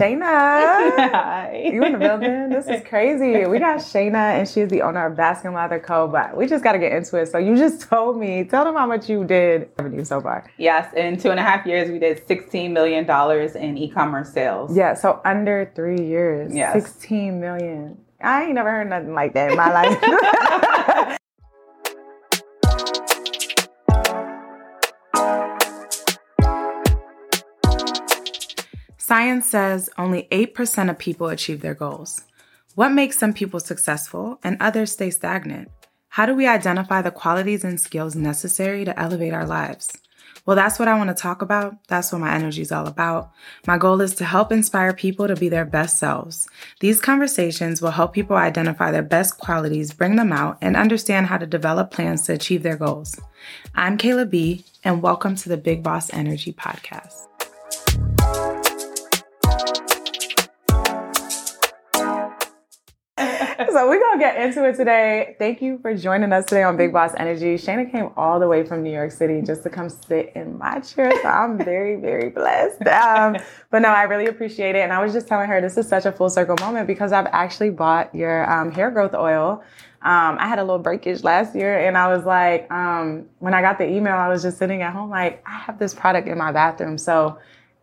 Shaina. Hi. You in the building? This is crazy. We got Shaina, and she's the owner of Bask and Lather Co. But we just got to get into it. So you just told me, tell them how much you did revenue so far. Yes, in two and a half years, we did $16 million in e-commerce sales. Yeah, so under three years, Yes. 16 million. I ain't never heard nothing like that in my life. Science says only 8% of people achieve their goals. What makes some people successful and others stay stagnant? How do we identify the qualities and skills necessary to elevate our lives? Well, that's what I want to talk about. That's what my energy is all about. My goal is to help inspire people to be their best selves. These conversations will help people identify their best qualities, bring them out, and understand how to develop plans to achieve their goals. I'm Kayla B, and welcome to the Big Boss Energy Podcast. So we're gonna get into it today. Thank you for joining us today on Big Boss Energy. Shaina came all the way from New York City just to come sit in my chair, so I'm very, very blessed. Um, but no, I really appreciate it. And I was just telling her this is such a full circle moment because I've actually bought your um, hair growth oil. Um, I had a little breakage last year, and I was like, um, when I got the email, I was just sitting at home like, I have this product in my bathroom, so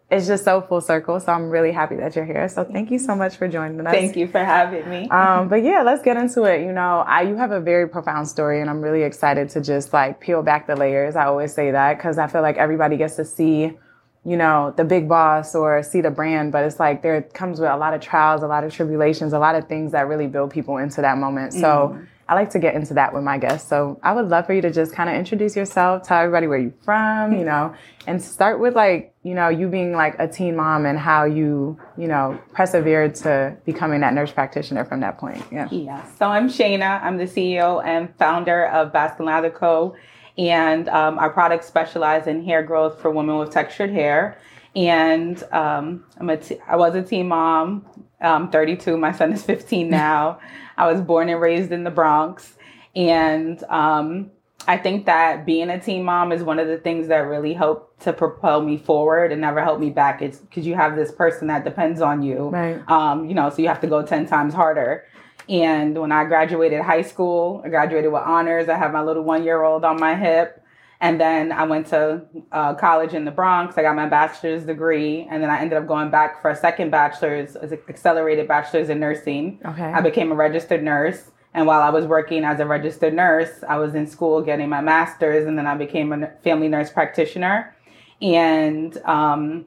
it's just so full circle. So I'm really happy that you're here. So thank you so much for joining us. Thank you for having me. Um, but yeah, let's get into it. You know, I you have a very profound story, and I'm really excited to just like peel back the layers. I always say that because I feel like everybody gets to see, you know, the big boss or see the brand, but it's like there comes with a lot of trials, a lot of tribulations, a lot of things that really build people into that moment. So. I like to get into that with my guests. So I would love for you to just kind of introduce yourself, tell everybody where you're from, you know, and start with like, you know, you being like a teen mom and how you, you know, persevered to becoming that nurse practitioner from that point. Yeah. Yeah. So I'm Shaina. I'm the CEO and founder of Bask and Lather Co. And um, our products specialize in hair growth for women with textured hair. And um, I'm a t- I was a teen mom. I'm 32. My son is 15 now. I was born and raised in the Bronx. And um, I think that being a teen mom is one of the things that really helped to propel me forward and never held me back. It's because you have this person that depends on you. Right. Um, you know, so you have to go 10 times harder. And when I graduated high school, I graduated with honors. I have my little one year old on my hip. And then I went to uh, college in the Bronx. I got my bachelor's degree. And then I ended up going back for a second bachelor's, accelerated bachelor's in nursing. Okay. I became a registered nurse. And while I was working as a registered nurse, I was in school getting my master's. And then I became a family nurse practitioner. And um,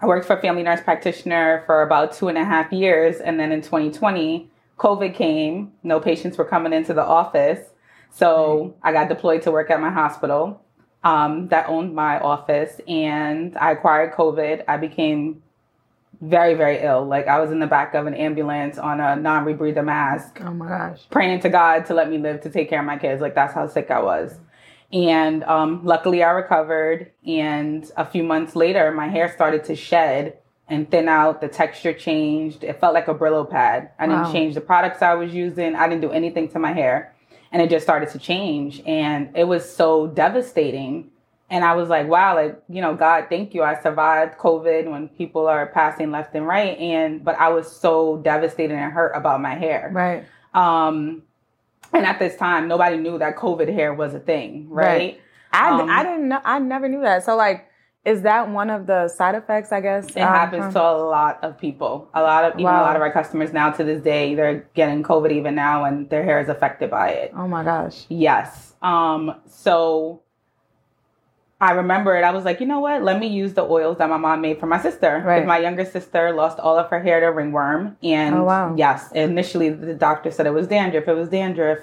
I worked for a family nurse practitioner for about two and a half years. And then in 2020, COVID came. No patients were coming into the office. So I got deployed to work at my hospital um, that owned my office. And I acquired COVID. I became very, very ill. Like I was in the back of an ambulance on a non rebreather mask Oh my gosh. praying to God to let me live to take care of my kids. Like that's how sick I was. And um, luckily, I recovered. And a few months later, my hair started to shed and thin out. The texture changed. It felt like a Brillo pad. I didn't Wow. change the products I was using. I didn't do anything to my hair, and it just started to change. And it was so devastating. And I was like, wow, like, you know, God, thank you. I survived COVID when people are passing left and right. And, but I was so devastated and hurt about my hair. Right. Um, and at this time, nobody knew that COVID hair was a thing, right? Right. I, Um, I didn't know. I never knew that. So like, is that one of the side effects? I guess It happens to a lot of people. A lot of even Wow. a lot of our customers now to this day, they're getting COVID even now, and their hair is affected by it. Oh my gosh. Yes. Um. So I remember it. I was like, you know what? Let me use the oils that my mom made for my sister. Right. My younger sister lost all of her hair to ringworm, and Oh, wow. yes, initially the doctor said it was dandruff. It was dandruff.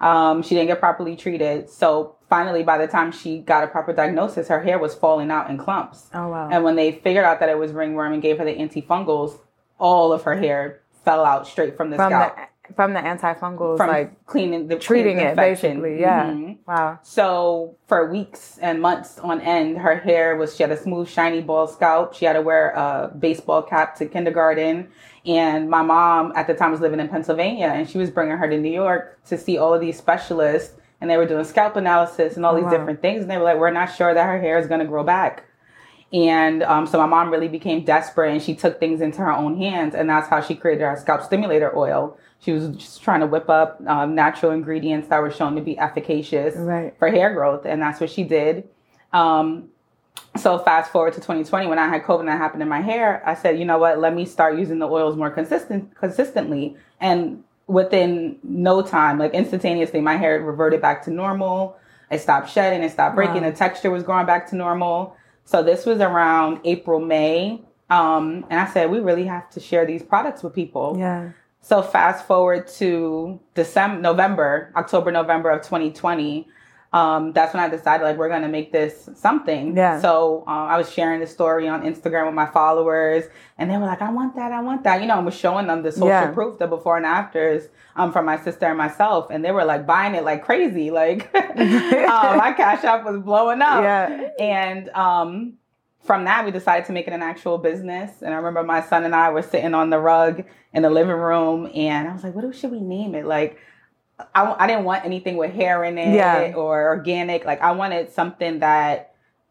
Um, she didn't get properly treated. So finally, by the time she got a proper diagnosis, her hair was falling out in clumps. Oh wow. And when they figured out that it was ringworm and gave her the antifungals, all of her hair fell out straight from the from scalp. the from the antifungals, from like cleaning the treating it, infection. basically. Yeah. Mhm. Wow. So for weeks and months on end, her hair was she had a smooth, shiny, bald scalp. She had to wear a baseball cap to kindergarten. And my mom at the time was living in Pennsylvania, and she was bringing her to New York to see all of these specialists, and they were doing scalp analysis and all Oh, these wow. different things. And they were like, "We're not sure that her hair is going to grow back." And um, so my mom really became desperate and she took things into her own hands. And that's how she created our scalp stimulator oil. She was just trying to whip up um, natural ingredients that were shown to be efficacious Right. for hair growth. And that's what she did. Um, so fast forward to 2020 when I had COVID and that happened in my hair, I said, you know what, let me start using the oils more consistent consistently. And within no time, like instantaneously, my hair reverted back to normal. I stopped shedding, it stopped breaking, Wow. the texture was growing back to normal. So this was around April, May. Um, and I said, we really have to share these products with people. Yeah. So fast forward to December, November, October, November of 2020. Um, that's when I decided like we're gonna make this something. Yeah. So um, I was sharing the story on Instagram with my followers, and they were like, "I want that, I want that." You know, I was showing them the social Yeah. proof, the before and afters, um, from my sister and myself, and they were like buying it like crazy. Like, um, my cash app was blowing up. Yeah. And um, from that, we decided to make it an actual business. And I remember my son and I were sitting on the rug in the living room, and I was like, "What should we name it?" Like, I, I didn't want anything with hair in it Yeah. or organic. Like, I wanted something that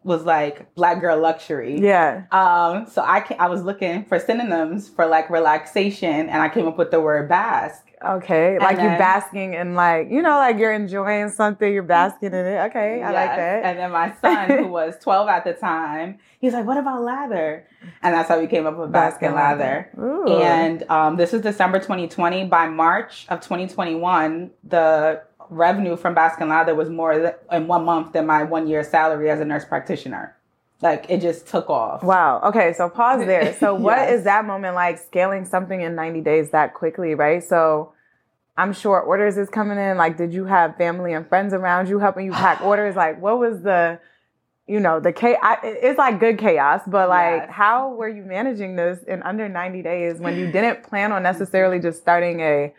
was like black girl luxury. Yeah. Um, so I I was looking for synonyms for like relaxation, and I came up with the word bask. Okay. Like you then- basking in like, you know, like you're enjoying something, you're basking in it. Okay. I like that. And then my son, who was 12 at the time, he's like, "What about lather?" And that's how we came up with bask and Lather. Ooh. And um, this was December 2020. By March of 2021, the revenue from Bask and Lather was more in one month than my one year salary as a nurse practitioner. Like it just took off. Wow. Okay. So pause there. So what is Yes. that moment like scaling something in 90 days that quickly, right? So I'm sure orders is coming in. Like, did you have family and friends around you helping you pack orders? Like, what was the, you know, the chaos? It's like good chaos, but like, Yes. how were you managing this in under 90 days when you didn't plan on necessarily just starting a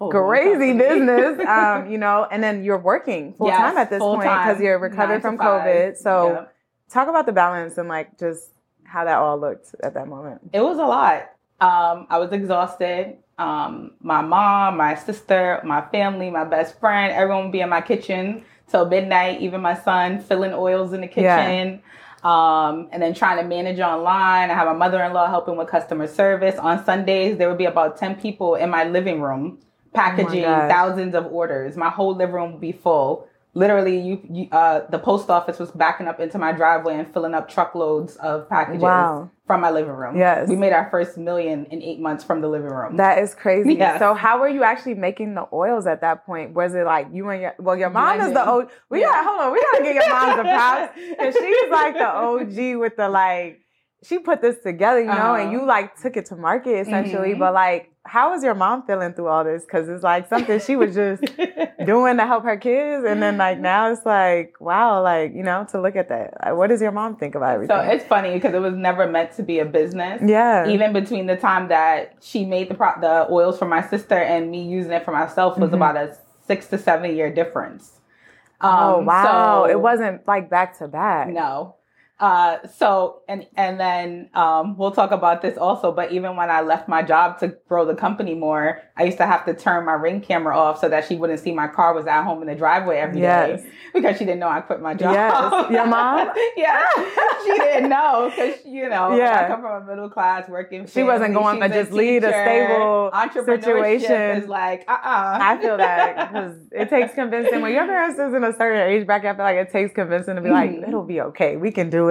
Full crazy business, um, you know, and then you're working full time at this point because you're recovered from. COVID. So Yep. talk about the balance and like just how that all looked at that moment. It was a lot. Um, I was exhausted. Um, my mom, my sister, my family, my best friend, everyone would be in my kitchen till midnight. Even my son filling oils in the Yeah. kitchen. Um, and then trying to manage online. I have a mother-in-law helping with customer service. On Sundays, there would be about 10 people in my living room packaging gosh. thousands of orders. My whole living room would be full. Literally, you, you uh, the post office was backing up into my driveway and filling up truckloads of packages Wow. from my living room. Yes. We made our first million in eight months from the living room. That is crazy. Yes. So how were you actually making the oils at that point? Was it like you and your well, your mom is the old. We Yeah. got hold on. We gotta get your mom the props because she's like the OG with the like. She put this together, you know, Uh-huh. and you like took it to market essentially. Mhm. But like, how was your mom feeling through all this? Because it's like something she was just doing to help her kids, and then like now it's like, wow, like you know, to look at that. Like, what does your mom think about everything? so it's funny because it was never meant to be a business. yeah, Even between the time that she made the pro- the oils for my sister and me using it for myself was Mhm. about a six to seven year difference. oh Um, wow, so- it wasn't like back to back. No. Uh, so and and then um, we'll talk about this also. But even when I left my job to grow the company more, I used to have to turn my ring camera off so that she wouldn't see my car was at home in the driveway every day Yes. because she didn't know I quit my job. Yes. Your mom? yeah, she didn't know because you know Yeah. I come from a middle class working. Family. She wasn't going to She's a just lead a stable Entrepreneurship situation. Is like uh uh I feel that because it takes convincing. When your parents is in a certain age bracket, I feel like it takes convincing to be like, Mhm. it'll be okay. We can do it.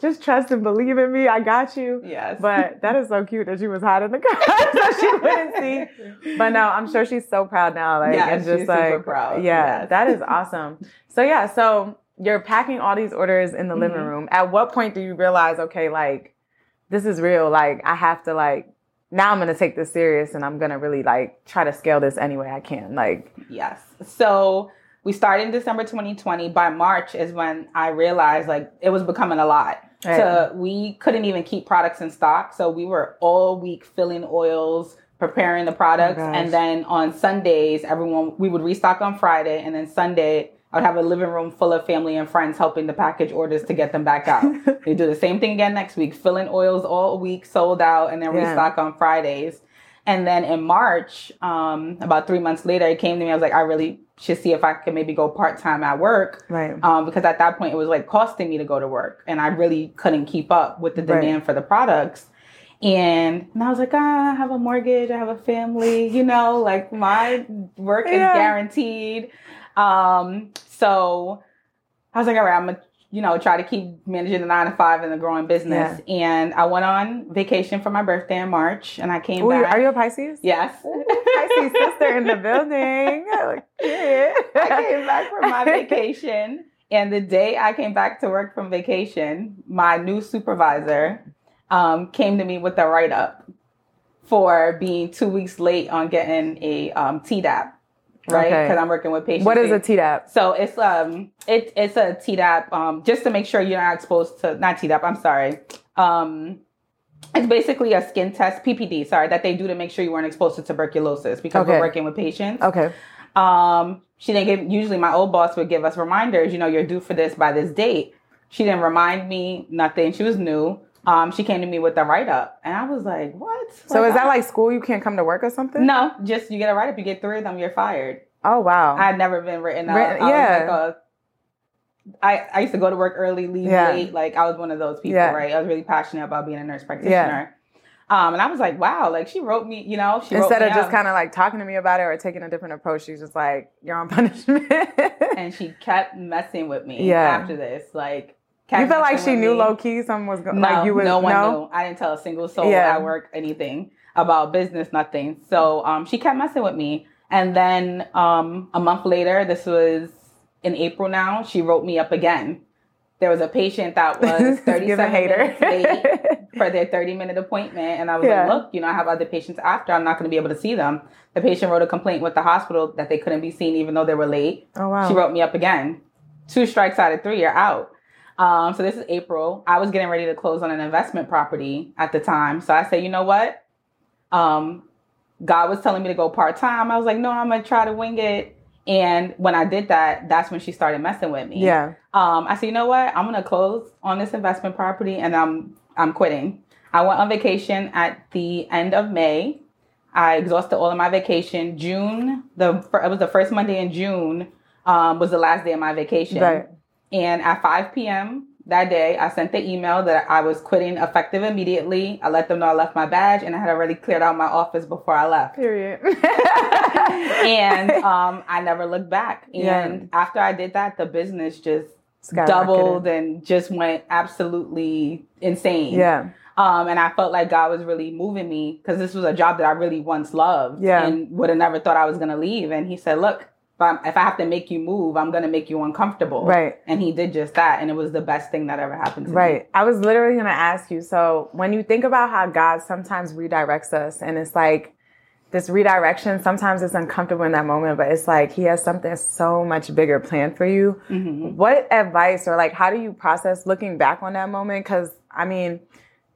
Just trust and believe in me. I got you. yes, But that is so cute that she was hiding the car so she wouldn't see. But no, I'm sure she's so proud now. Like, Yes, and just she's like, super proud. yeah, Yes. that is awesome. So yeah, so you're packing all these orders in the living Mhm. room. At what point do you realize, okay, like this is real? Like I have to like now I'm gonna take this serious and I'm gonna really like try to scale this any way I can. Like Yes. So we started in December 2020. By March is when I realized like it was becoming a lot. Right. So we couldn't even keep products in stock. So we were all week filling oils, preparing the products, gosh. and then on Sundays, everyone we would restock on Friday, and then Sunday. I'd have a living room full of family and friends helping to package orders to get them back out. they do the same thing again next week, filling oils all week, sold out, and then Yeah. restock on Fridays. And then in March, um, about three months later, it came to me. I was like, I really to see if I could maybe go part time at work. Right. Um, because at that point it was like costing me to go to work and I really couldn't keep up with the Right. demand for the products. And, and I was like, ah, I have a mortgage, I have a family, you know, like my work is guaranteed. Um, so I was like, all right, I'm gonna, you know, try to keep managing the nine to five and the growing business. And I went on vacation for my birthday in March and I came Ooh, back. are you a Pisces? Yes. Pisces sister in the building. Like, yeah. I came back from my vacation, and the day I came back to work from vacation, my new supervisor um, came to me with a write up for being two weeks late on getting a um, TDAP, right? Okay. Because I'm working with patients. What is a TDAP? So it's um it, it's a TDAP um just to make sure you're not exposed to not TDAP I'm sorry um it's basically a skin test PPD sorry that they do to make sure you weren't exposed to tuberculosis because Okay. we're working with patients Okay. um, she didn't give. Usually, my old boss would give us reminders. You know, you're due for this by this date. She didn't remind me nothing. She was new. Um, she came to me with a write up, and I was like, "What?" So is that like school? You can't come to work or something? no? Just you get a write up. You get three of them. You're fired. Oh wow. I had never been written up. Written- I yeah. Was like a, I, I used to go to work early, leave Yeah. late. Like I was one of those people, Yeah. right? I was really passionate about being a nurse practitioner. Um, and I was like, wow, like she wrote me, you know, she wrote Instead of just kind of like talking to me about it or taking a different approach, she's just like, "You're on punishment." and she kept messing with me Yeah. after this. Like, kept you felt like she knew me. low key something was going. No, like you was no one no? knew. I didn't tell a single soul Yeah. at work anything about business, nothing. So um, she kept messing with me. And then um, a month later, this was in April now, she wrote me up again. There was a patient that was Give a 37 minutes late for their 30 minute appointment. And I was Yeah. like, look, you know, I have other patients after. I'm not going to be able to see them. The patient wrote a complaint with the hospital that they couldn't be seen even though they were late. oh wow. She wrote me up again. Two strikes out of three, you're out. Um, so this is April. I was getting ready to close on an investment property at the time. So I said, you know what? Um, God was telling me to go part time. I was like, no, I'm gonna try to wing it. And when I did that, that's when she started messing with me. yeah. Um, I said, you know what? I'm gonna close on this investment property, and I'm I'm quitting. I went on vacation at the end of May. I exhausted all of my vacation. June, the it was the first Monday in June, um, was the last day of my vacation. Right. And at 5 p.m. that day, I sent the email that I was quitting effective immediately. I let them know I left my badge, and I had already cleared out my office before I left Period. and um, I never looked back. And Yeah. after I did that, the business just doubled and just went absolutely insane. yeah. Um, and I felt like God was really moving me because this was a job that I really once loved Yeah. and would have never thought I was going to leave. And He said, Look, if, I'm, if I have to make you move, I'm going to make you uncomfortable. Right. And He did just that. And it was the best thing that ever happened to me. Right. I was literally going to ask you. So, when you think about how God sometimes redirects us, and it's like this redirection, sometimes it's uncomfortable in that moment, but it's like He has something so much bigger planned for you. Mhm. What advice or like how do you process looking back on that moment? Because, I mean,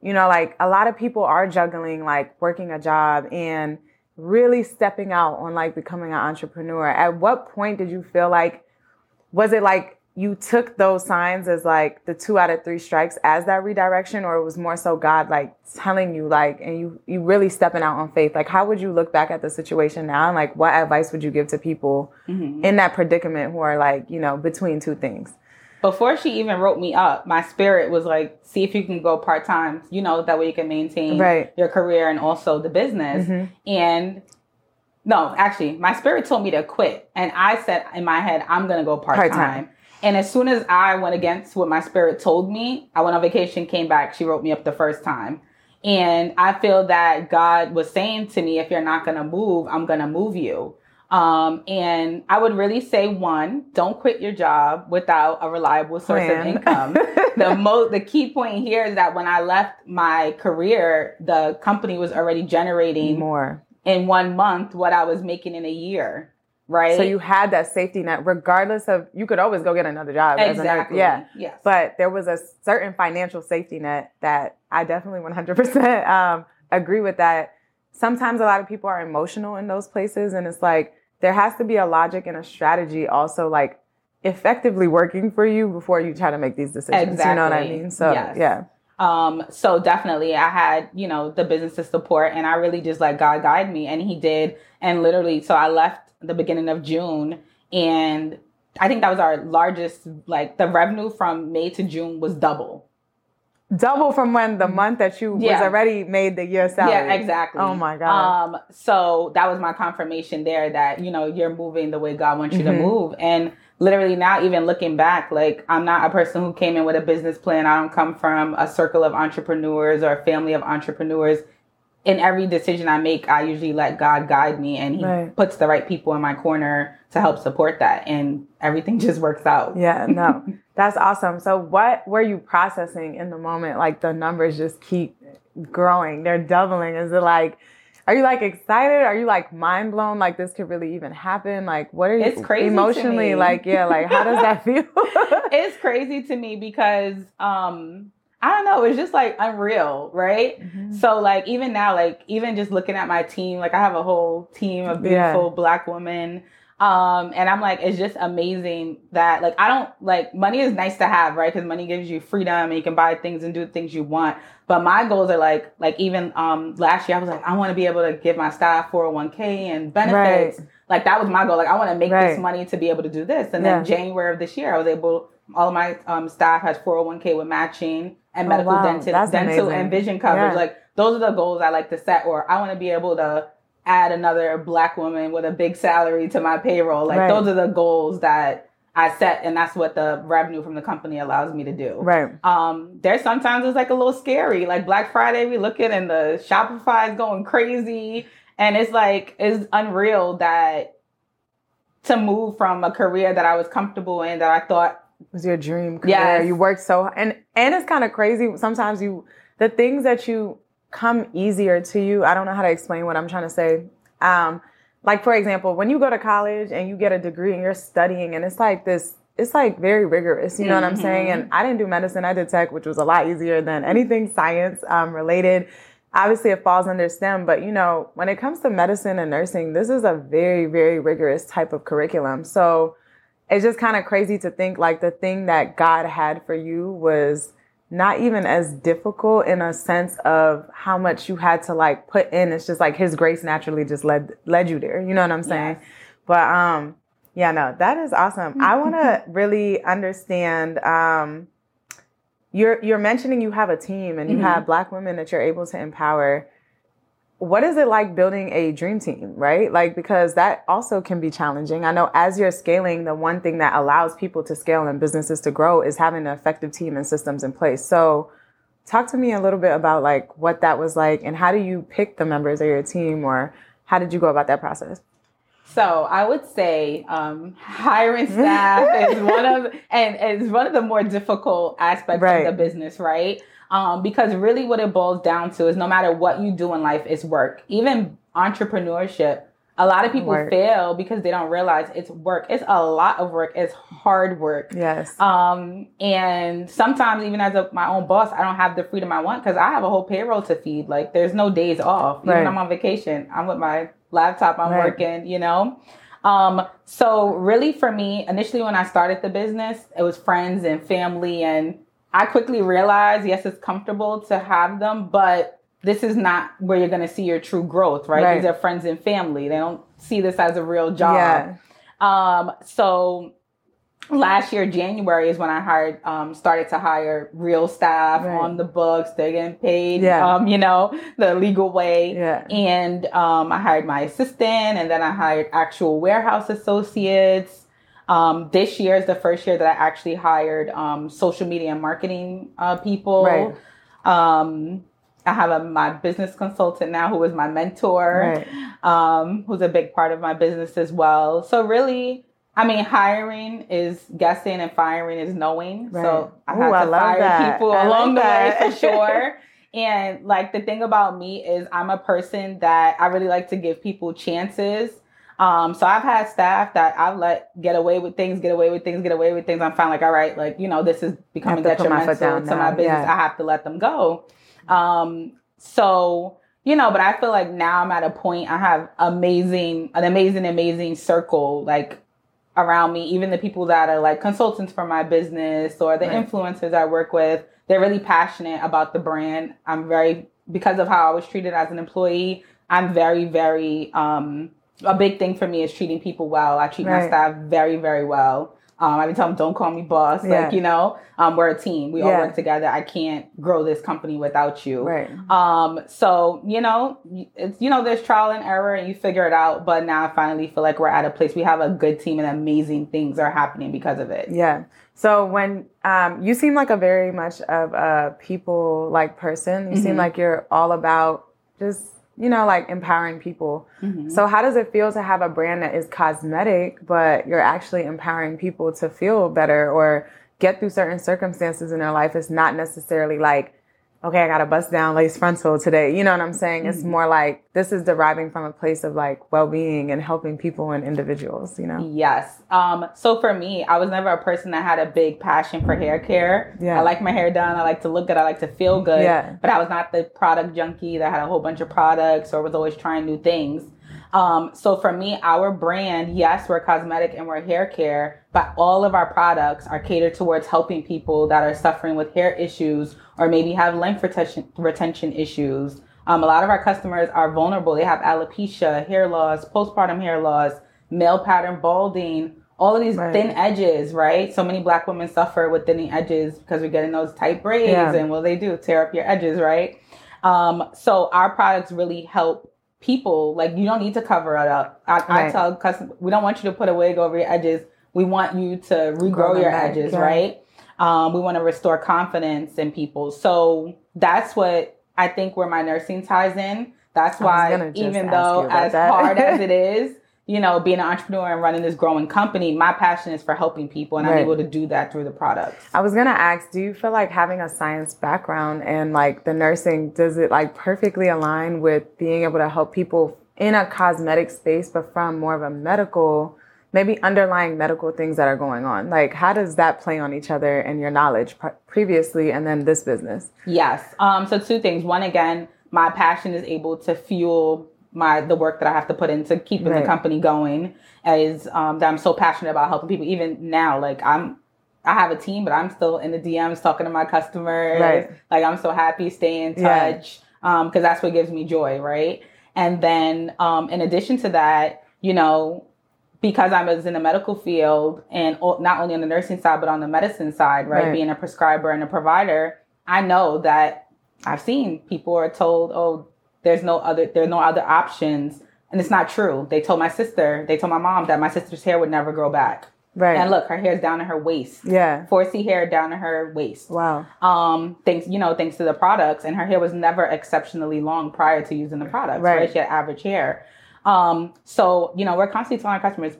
you know, like a lot of people are juggling like working a job and really stepping out on like becoming an entrepreneur. At what point did you feel like was it like you took those signs as like the two out of three strikes as that redirection or it was more so god like telling you like and you you really stepping out on faith like how would you look back at the situation now and like what advice would you give to people Mhm. in that predicament who are like you know between two things before she even wrote me up, my spirit was like, see if you can go part time, you know, that way you can maintain Right. your career and also the business. Mhm. And no, actually, my spirit told me to quit. And I said in my head, I'm going to go part time. And as soon as I went against what my spirit told me, I went on vacation, came back, she wrote me up the first time. And I feel that God was saying to me, if you're not going to move, I'm going to move you. Um, and I would really say one, don't quit your job without a reliable source Plan. of income. the mo the key point here is that when I left my career, the company was already generating more in one month what I was making in a year. Right. so you had that safety net regardless of you could always go get another job as a nurse. exactly. yeah Yes. but there was a certain financial safety net that I definitely 100% um, agree with that. Sometimes a lot of people are emotional in those places, and it's like there has to be a logic and a strategy also like effectively working for you before you try to make these decisions. You know what I mean? So Yes. yeah, Um, so definitely I had, you know, the business to support and I really just let God guide me and he did. And literally, so I left the beginning of June and I think that was our largest. Like the revenue from May to June was double. Double from when the month that you was already made the year salary. Yeah, exactly. Oh my god. Um, so that was my confirmation there that you know you're moving the way God wants you Mhm. to move, and literally now even looking back, like I'm not a person who came in with a business plan. I don't come from a circle of entrepreneurs or a family of entrepreneurs. In every decision I make, I usually let God guide me, and He Right. puts the right people in my corner to help support that, and everything just works out. Yeah, no, that's awesome. So, what were you processing in the moment? Like the numbers just keep growing, they're doubling. Is it like, are you like excited? Are you like mind blown? Like this could really even happen? Like, what are you It's crazy emotionally? Like, yeah, like how does that feel? it's crazy to me because um, I don't know, it's just like unreal, right? Mhm. So like even now, like even just looking at my team, like I have a whole team of Yeah. beautiful black women. Um, and I'm like, it's just amazing that like I don't like money is nice to have, right? Because money gives you freedom and you can buy things and do things you want. But my goals are like like even um last year I was like, I want to be able to give my staff 401k and benefits. Like that was my goal. Like I want to make Right. this money to be able to do this. And Yeah. then January of this year, I was able all of my um, staff has 401k with matching and Oh, medical wow. dental, That's dental amazing. and vision coverage. Yeah. Like those are the goals I like to set. Or I want to be able to add another black woman with a big salary to my payroll. Like Right. those are the goals that I set, and that's what the revenue from the company allows me to do. Right. Um, there's sometimes it's like a little scary. Like Black Friday, we look at and the Shopify is going crazy, and it's like it's unreal that to move from a career that I was comfortable in that I thought was your dream career. Yes. You worked so and and it's kind of crazy. Sometimes you the things that you come easier to you. I don't know how to explain what I'm trying to say. Um, like for example, when you go to college and you get a degree and you're studying and it's like this it's like very rigorous, you know what I'm saying? And I didn't do medicine, I did tech, which was a lot easier than anything science um, related. Obviously, it falls under STEM, but you know, when it comes to medicine and nursing, this is a very, very rigorous type of curriculum. So, it's just kind of crazy to think like the thing that God had for you was not even as difficult in a sense of how much you had to like put in. It's just like his grace naturally just led led you there. You know what I'm saying? Yes. But um yeah, no, that is awesome. I want to really understand um you're you're mentioning you have a team and you Mhm. have black women that you're able to empower what is it like building a dream team, right? Like, because that also can be challenging. I know as you're scaling, the one thing that allows people to scale and businesses to grow is having an effective team and systems in place. So, talk to me a little bit about like what that was like and how do you pick the members of your team or how did you go about that process? So I would say um, hiring staff is one of and is one of the more difficult aspects Right. of the business, right? Um, because really, what it boils down to is no matter what you do in life, it's work. Even entrepreneurship, a lot of people Work. fail because they don't realize it's work. It's a lot of work. It's hard work. Yes. Um, and sometimes even as a, my own boss, I don't have the freedom I want because I have a whole payroll to feed. Like there's no days off. Even Right. I'm on vacation, I'm with my laptop, I'm Right. working, you know? Um, so really for me, initially when I started the business, it was friends and family and I quickly realized, yes, it's comfortable to have them, but this is not where you're going to see your true growth, right? Right. These are friends and family. They don't see this as a real job. Yeah. Um, so last year, January is when I hired, um, started to hire real staff Right. on the books. They're getting paid, Yeah. um, you know, the legal way. Yeah. And um, I hired my assistant, and then I hired actual warehouse associates. Um, this year is the first year that I actually hired um, social media and marketing uh, people. Right. Um, I have a, my business consultant now who is my mentor Right. um, who's a big part of my business as well. So really, I mean, hiring is guessing and firing is knowing. Right. So I Ooh, had to I fire that. people I along like the way for sure. and like the thing about me is I'm a person that I really like to give people chances. Um, so I've had staff that I've let get away with things, get away with things, get away with things. I'm fine, like, all right, like, you know, this is becoming to put my foot detrimental to my business. Yeah. I have to let them go. Um, so you know, but I feel like now I'm at a point I have amazing, an amazing, amazing circle like around me. Even the people that are like consultants for my business or the Right. influencers I work with, they're really passionate about the brand. I'm very because of how I was treated as an employee. I'm very, very um, a big thing for me is treating people well. I treat my staff very, very well. Um, I would tell them, don't call me boss. Yeah. Like, you know, um, we're a team. We all work together. I can't grow this company without you. Right. Um, so, you know, it's, you know, there's trial and error and you figure it out. But now I finally feel like we're at a place. We have a good team and amazing things are happening because of it. Yeah. So when um, you seem like a very much of a people like person, you seem Mhm. like you're all about just you know like empowering people. Mhm. So how does it feel to have a brand that is cosmetic, but you're actually empowering people to feel better or get through certain circumstances in their life? It's not necessarily like, okay, I got to bust down lace frontal today. You know what I'm saying? It's Mhm. more like this is deriving from a place of like well-being and helping people and individuals. You know? Yes. Um, so for me, I was never a person that had a big passion for hair care. Yeah. I like my hair done. I like to look good. I like to feel good. Yeah. But I was not the product junkie that had a whole bunch of products or was always trying new things. Um, so for me, our brand, yes, we're cosmetic and we're hair care, but all of our products are catered towards helping people that are suffering with hair issues or maybe have length retention, retention issues. Um, a lot of our customers are vulnerable. They have alopecia, hair loss, postpartum hair loss, male pattern balding, all of these Right. thin edges, right? So many black women suffer with thinning edges because we're getting those tight braids Yeah. and what they do? Tear up your edges, right? Um, so our products really help people. Like you don't need to cover it up. I, I tell customers, we don't want you to put a wig over your edges. We want you to regrow your back, edges, yeah. right? Um, we want to restore confidence in people. So that's what I think where my nursing ties in. That's why, even though as that. hard as it is, you know, being an entrepreneur and running this growing company, my passion is for helping people, and I'm able to do that through the product. I was gonna ask, do you feel like having a science background and like the nursing, does it like perfectly align with being able to help people in a cosmetic space, but from more of a medical, maybe underlying medical things that are going on? Like, how does that play on each other and your knowledge pre- previously and then this business? Yes. Um, so two things. One, again, my passion is able to fuel my the work that I have to put into keeping Right. the company going. Is um, that I'm so passionate about helping people. Even now, like I'm, I have a team, but I'm still in the DMs talking to my customers. Right. Like I'm so happy, stay in touch, because that's what gives me joy, right? And then, um, in addition to that, you know, because I was in the medical field and not only on the nursing side, but on the medicine side, right? Right. Being a prescriber and a provider, I know that I've seen people are told, oh, there's no other, there are no other options. And it's not true. They told my sister, they told my mom that my sister's hair would never grow back. Right. And look, her hair's down to her waist. yeah. 4C hair down to her waist. Wow. Um, thanks, you know, thanks to the products. And her hair was never exceptionally long prior to using the products, Right. right? She had average hair. Um, so, you know, we're constantly telling our customers,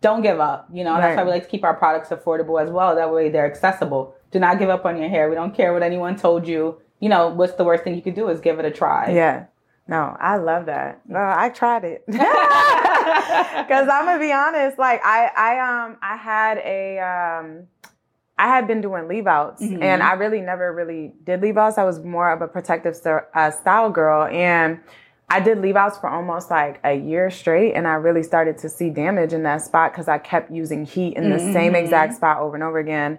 don't give up. You know, and that's why we like to keep our products affordable as well. That way they're accessible. Do not give up on your hair. We don't care what anyone told you. You know, what's the worst thing you could do is give it a try. Yeah. No, I love that. Well, I tried it. Cause I'm gonna be honest, like I, I, um, I had a, um, I had been doing leave outs Mhm. and I really never really did leave outs. I was more of a protective st- uh, style girl and I did leave outs for almost like a year straight and I really started to see damage in that spot because I kept using heat in the same Mhm. exact spot over and over again.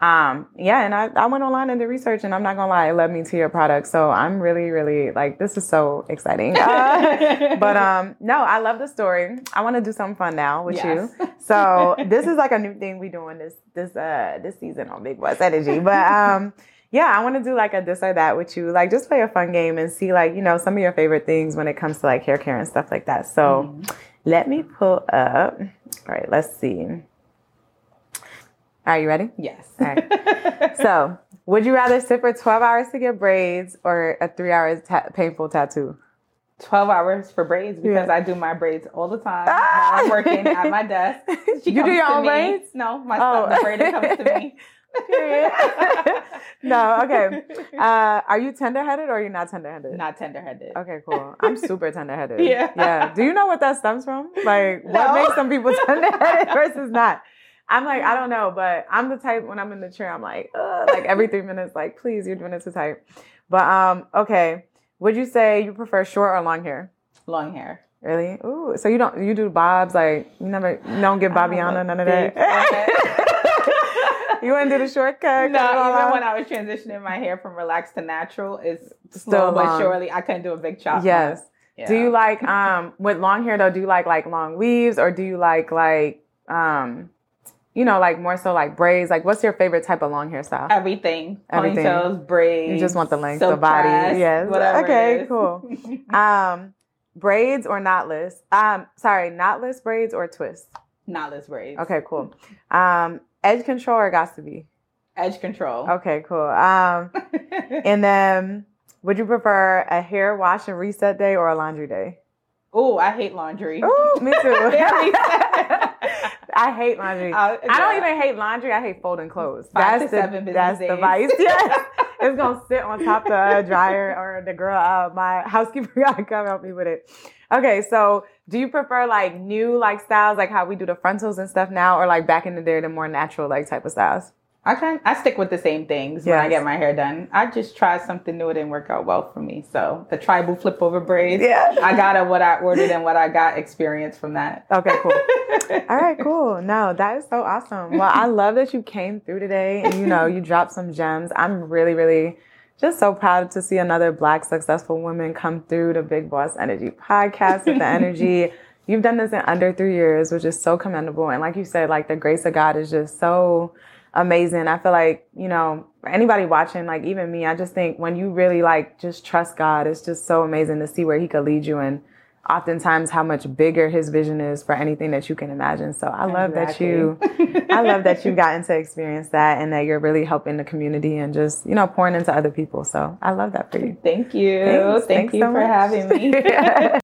Um, yeah, and I, I went online and did research and I'm not gonna lie, it led me to your product. So I'm really, really like this is so exciting. Uh, but um no, I love the story. I want to do something fun now with Yes. you. So this is like a new thing we doing this this uh this season on Big Boss Energy. But um yeah, I want to do like a this or that with you. Like just play a fun game and see like, you know, some of your favorite things when it comes to like hair care and stuff like that. So Mhm. let me pull up. All right, let's see. Are you ready? yes. All right. So, would you rather sit for 12 hours to get braids or a three hours ta- painful tattoo? 12 hours for braids because Yeah. I do my braids all the time Ah! while I'm working at my desk. She You do your own me. braids? No, my Oh. son, the braider comes to me. Period. no, okay. Uh, are you tender headed or are you not tender headed? Not tender headed. Okay, cool. I'm super tender headed. Yeah. Yeah. Do you know what that stems from? Like, what makes some people tender headed versus not? I'm like, I don't know, but I'm the type when I'm in the chair, I'm like, Ugh, like every three minutes, like, please, you're doing it too tight. But um, okay. Would you say you prefer short or long hair? Long hair. Really? Ooh, so you don't you do bobs like you never you don't get I'm a Babiana none of that. you wouldn't do the shortcut? no, even off? when I was transitioning my hair from relaxed to natural, it's Still slow but surely I couldn't do a big chop. Yes. Yeah. Do you like um with long hair though? Do you like like long weaves or do you like like um you know like more so like braids? Like what's your favorite type of long hair style? everything? Everything. Ponytails, braids. You just want the length, the body. press, Yes. Whatever. Okay, cool. Um braids or knotless? Um sorry, knotless braids or twists? Knotless braids. Okay, cool. Um edge control or got to be? Edge control. Okay, cool. Um and then would you prefer a hair wash and reset day or a laundry day? oh, I hate laundry. Ooh, me too. I hate laundry. Uh, I don't even hate laundry. I hate folding clothes. Five that's to the, seven business that's the days. vice. Yes. it's gonna sit on top of the dryer or the girl. Uh, my housekeeper gotta come help me with it. Okay, so do you prefer like new like styles, like how we do the frontals and stuff now, or like back in the day the more natural like type of styles? I can I stick with the same things when I get my hair done. I just tried something new. It didn't work out well for me. So the tribal flip over braids. Yeah. I got a what I ordered and what I got experience from that. Okay, cool. All right, cool. No, that is so awesome. Well, I love that you came through today and you know, you dropped some gems. I'm really, really just so proud to see another black successful woman come through the Big Boss Energy podcast with the energy. You've done this in under three years, which is so commendable. And like you said, like the grace of God is just so amazing. I feel like, you know, anybody watching, like even me, I just think when you really like just trust God, it's just so amazing to see where He could lead you and oftentimes how much bigger His vision is for anything that you can imagine. So I love that you, I love that you've gotten to experience that and that you're really helping the community and just, you know, pouring into other people. So I love that for you. Thank you. Thanks. Thank Thanks you so for much. having me.